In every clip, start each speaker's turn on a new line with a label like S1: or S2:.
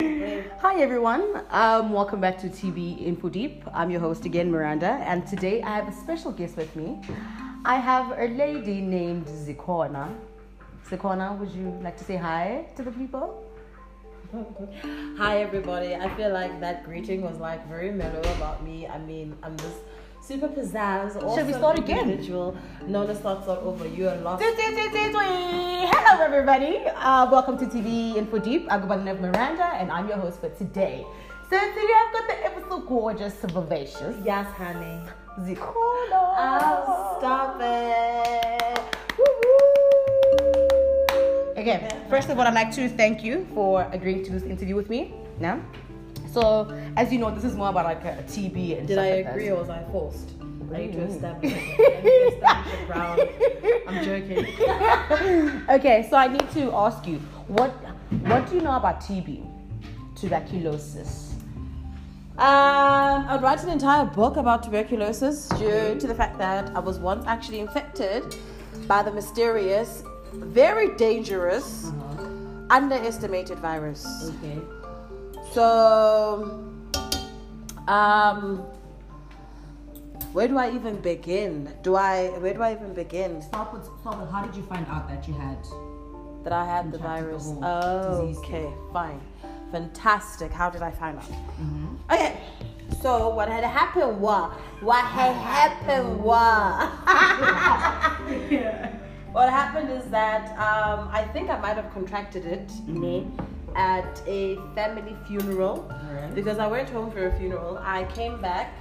S1: Hi everyone, um, welcome back to TB Info Deep. I'm your host again, Miranda, and today I have a special guest with me. I have a lady named Zikona. Zikona, would you like to say hi to the people?
S2: Hi everybody. I feel like that greeting was like very mellow about me. I mean, I'm this super pizzazz.
S1: Shall we start again?
S2: Individual. No, let's not start over. You are lost.
S1: Hello everybody, uh, welcome to TB Info Deep. I go by the name of Miranda, and I'm your host for today. So today I've got the ever so gorgeous, vivacious
S2: Yes, honey.
S1: Zikona.
S2: Oh, stop it.
S1: Okay, first of all, I'd like to thank you for agreeing to this interview with me. Now, so as you know, this is more about like a TB and
S2: Did
S1: stuff
S2: I
S1: like that.
S2: agree or was I forced? I need to establish, I need to establish the ground. I'm joking.
S1: okay, so I need to ask you, what what do you know about TB, tuberculosis?
S2: Um, I'd write an entire book about tuberculosis due to the fact that I was once actually infected by the mysterious, very dangerous, underestimated virus.
S1: Okay.
S2: So, um, where do I even begin? Do I? Where do I even begin?
S1: Start with, start with how did you find out that you had?
S2: That I had the virus. Oh, okay, fine, fantastic. How did I find out?
S1: Mm-hmm.
S2: Okay, so what had happened was, what had happened was, what happened is that um, I think I might have contracted it
S1: Mm-hmm.
S2: At a family funeral
S1: Alright.
S2: because I went home for a funeral. I came back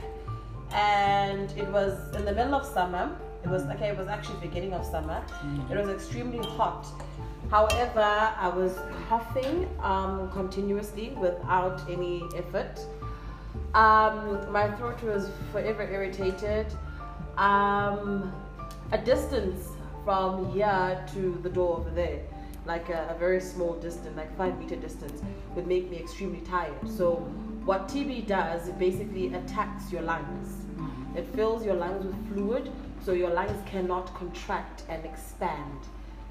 S2: and it was in the middle of summer. It was okay. It was actually beginning of summer. It was extremely hot. However, I was coughing um, continuously without any effort. Um, my throat was forever irritated. Um, a distance from here to the door over there, like a, a very small distance, like five meter distance, would make me extremely tired. So, what TB does, it basically attacks your lungs. Mm-hmm. It fills your lungs with fluid, so your lungs cannot contract and expand.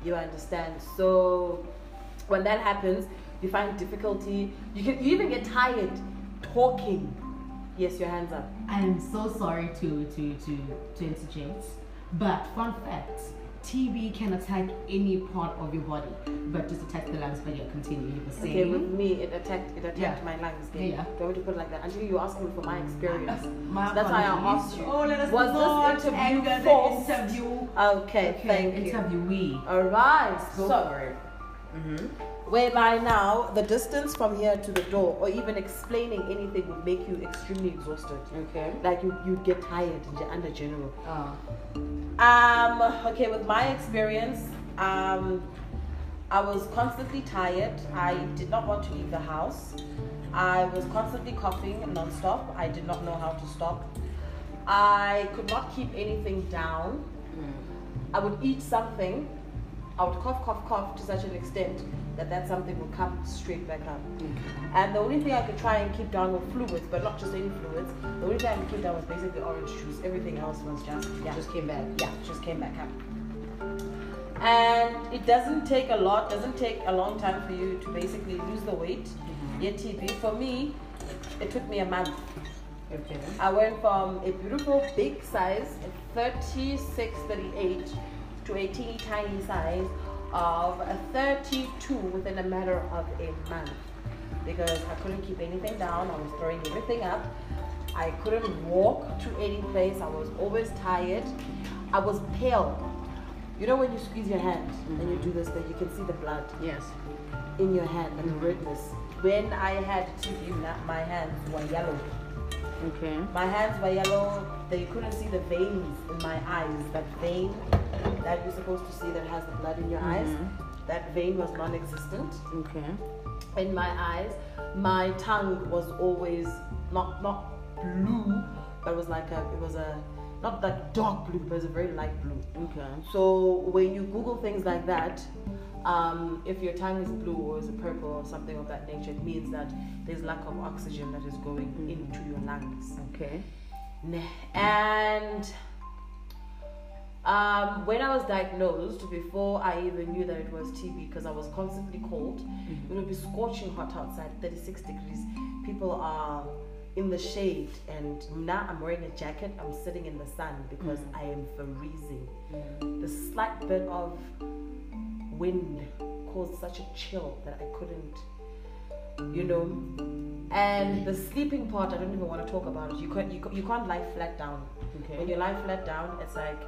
S2: You understand? So, when that happens, you find difficulty. You can you even get tired talking. Yes, your hands up.
S3: I am so sorry to to to to interject, but fun fact: TB can attack any part of your body, but just attack the lungs. But yeah, continue. You were saying.
S2: Okay, with me, it attacked it attacked
S3: Yeah.
S2: my lungs.
S3: Yeah,
S2: Okay?
S3: yeah.
S2: Do you to put it like that? Until you ask me for my mm. experience.
S3: My
S2: That's why I asked you.
S3: Oh, let us
S2: Was
S3: not
S2: this interview
S3: anger the interview.
S2: Okay, thank you.
S3: Interviewee.
S2: All right.
S3: Go
S2: so,
S3: it.
S2: whereby now the distance from here to the door, or even explaining anything, would make you extremely exhausted.
S1: Okay.
S2: Like you, you'd get tired under general.
S1: Uh,
S2: Um, okay, with my experience, um, I was constantly tired. I did not want to leave the house. I was constantly coughing non-stop. I did not know how to stop. I could not keep anything down. I would eat something. I would cough, cough, cough to such an extent that that something would come straight back up. And the only thing I could try and keep down were fluids, but not just any fluids. The only thing I could keep down was basically orange juice. Everything else was just yeah,
S1: just came back.
S2: yeah, just came back up. And it doesn't take a lot, doesn't take a long time for you to basically lose the weight. Mm-hmm. Get TB. For me, it took me a month.
S1: Okay.
S2: I went from a beautiful big size, 36, 38, to a teeny tiny size of 32 within a matter of a month. Because I couldn't keep anything down, I was throwing everything up. I couldn't walk to any place, I was always tired. I was pale. You know when you squeeze your hand and you do this, that you can see the blood
S1: Yes.
S2: in your hand and the redness. When I had TB, my hands were yellow.
S1: Okay.
S2: My hands were yellow. That you couldn't see the veins in my eyes. That vein that you're supposed to see that has the blood in your mm-hmm. eyes, that vein was non-existent
S1: Okay.
S2: in my eyes. My tongue was always not not blue, but it was like a it was a not that dark blue, but it was a very light blue.
S1: Okay.
S2: So when you Google things like that, um, if your tongue is blue or is purple or something of that nature, it means that there's lack of oxygen that is going into your lungs.
S1: Okay.
S2: And Um, when I was diagnosed, before I even knew that it was TB, because I was constantly cold, it would be scorching hot outside, 36 degrees. People are in the shade, and now I'm wearing a jacket. I'm sitting in the sun because I am freezing. The slight bit of wind caused such a chill that I couldn't, you know. And the sleeping part, I don't even want to talk about it. You can't, you, you can't lie flat down.
S3: Okay.
S2: When you lie flat down, it's like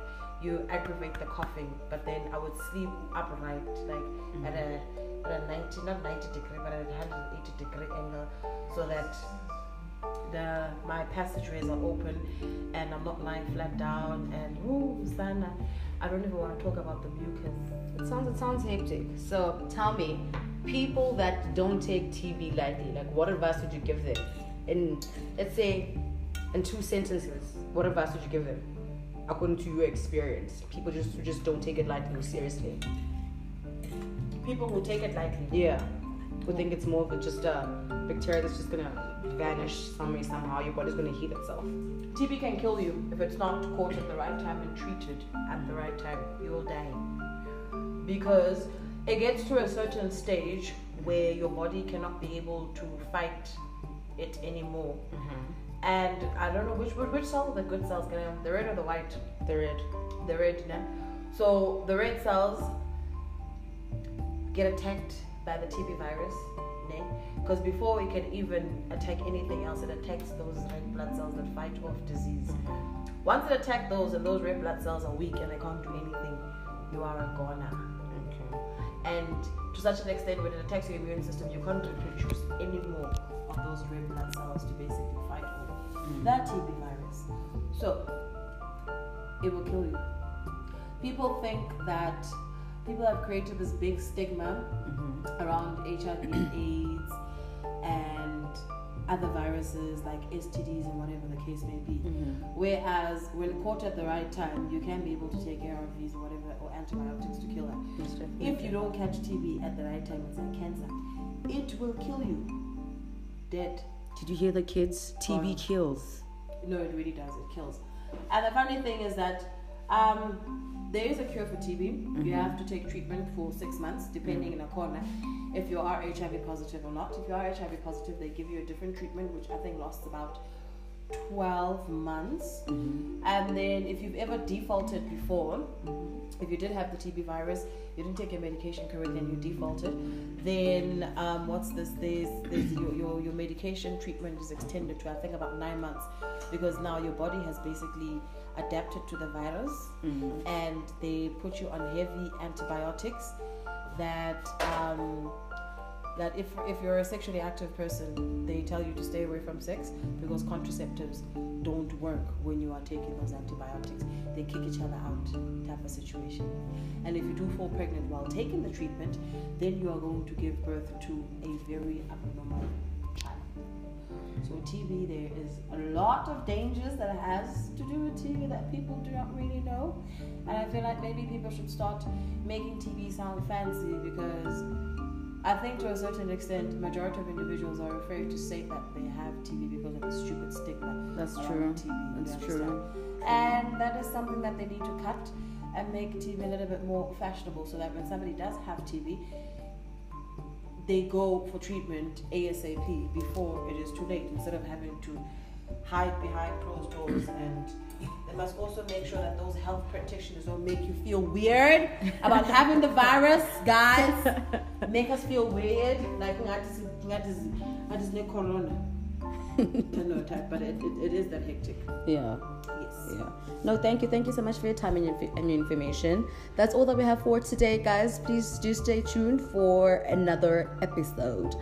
S2: you aggravate the coughing. But then I would sleep upright, like mm-hmm. at a at a 90, not 90 degree, but at a 180 degree angle, so that the my passageways are open and I'm not lying flat down. And ooh, Sana, I don't even want to talk about the mucus.
S1: It sounds it sounds hectic. So tell me, people that don't take TB lightly, like what advice would you give them? In let's say, in two sentences, what advice would you give them? According to your experience, people just who just don't take it lightly or seriously.
S2: People who take it lightly.
S1: Yeah, who think it's more of a, just a bacteria that's just gonna vanish some way somehow. Your body's gonna heal itself.
S2: TB can kill you if it's not caught at the right time and treated at the right time. You will die. Because it gets to a certain stage where your body cannot be able to fight it anymore. Mm-hmm. And I don't know which which cell the good cells gonna the red or the white?
S1: The red.
S2: The red? So the red cells get attacked by the TB virus, because before it can even attack anything else, it attacks those red blood cells that fight off disease. Mm-hmm. Once it attacks those and those red blood cells are weak and they can't do anything, you are a goner.
S1: Okay.
S2: And to such an extent, when it attacks your immune system, you can't produce any more of those red blood cells to basically fight off mm. that TB virus. So it will kill you. People think that people have created this big stigma around HIV AIDS and other viruses like STDs and whatever the case may be. Whereas when caught at the right time, you can be able to take ARVs or whatever or antibiotics to kill it. If you don't catch TB at the right time, it's like cancer. It will kill you. Dead.
S1: Did you hear the kids? TB
S2: Gone.
S1: kills.
S2: No, it really does. It kills. And the funny thing is that um, there is a cure for TB. You mm-hmm. have to take treatment for six months, depending in a corner, if you are HIV positive or not. If you are HIV positive, they give you a different treatment, which I think lasts about 12 months. Mm-hmm. And then if you've ever defaulted before, mm-hmm. if you did have the TB virus, you didn't take your medication correctly and you defaulted, then um, what's this? There's, there's your, your, your medication treatment is extended to I think about nine months because now your body has basically adapted to the virus and they put you on heavy antibiotics that um, that if, if you're a sexually active person, they tell you to stay away from sex because contraceptives don't work when you are taking those antibiotics. They kick each other out, type of situation. And if you do fall pregnant while taking the treatment, then you are going to give birth to a very abnormal. So TB, there is a lot of dangers that has to do with TB that people do not really know. And I feel like maybe people should start making TB sound fancy because I think to a certain extent, majority of individuals are afraid to say that they have TB because of the stupid stigma.
S1: That's true.
S2: You
S1: That's true.
S2: And that is something that they need to cut and make TB a little bit more fashionable so that when somebody does have TB, they go for treatment ASAP before it is too late instead of having to hide behind closed doors and they must also make sure that those health practitioners don't make you feel weird about having the virus, guys. Make us feel weird, like ngathi ngathi ngathi sine corona. No type, but it, it, it is that hectic.
S1: Yeah.
S2: Yes.
S1: Yeah. No, thank you. Thank you so much for your time and your, and your information. That's all that we have for today, guys. Please do stay tuned for another episode.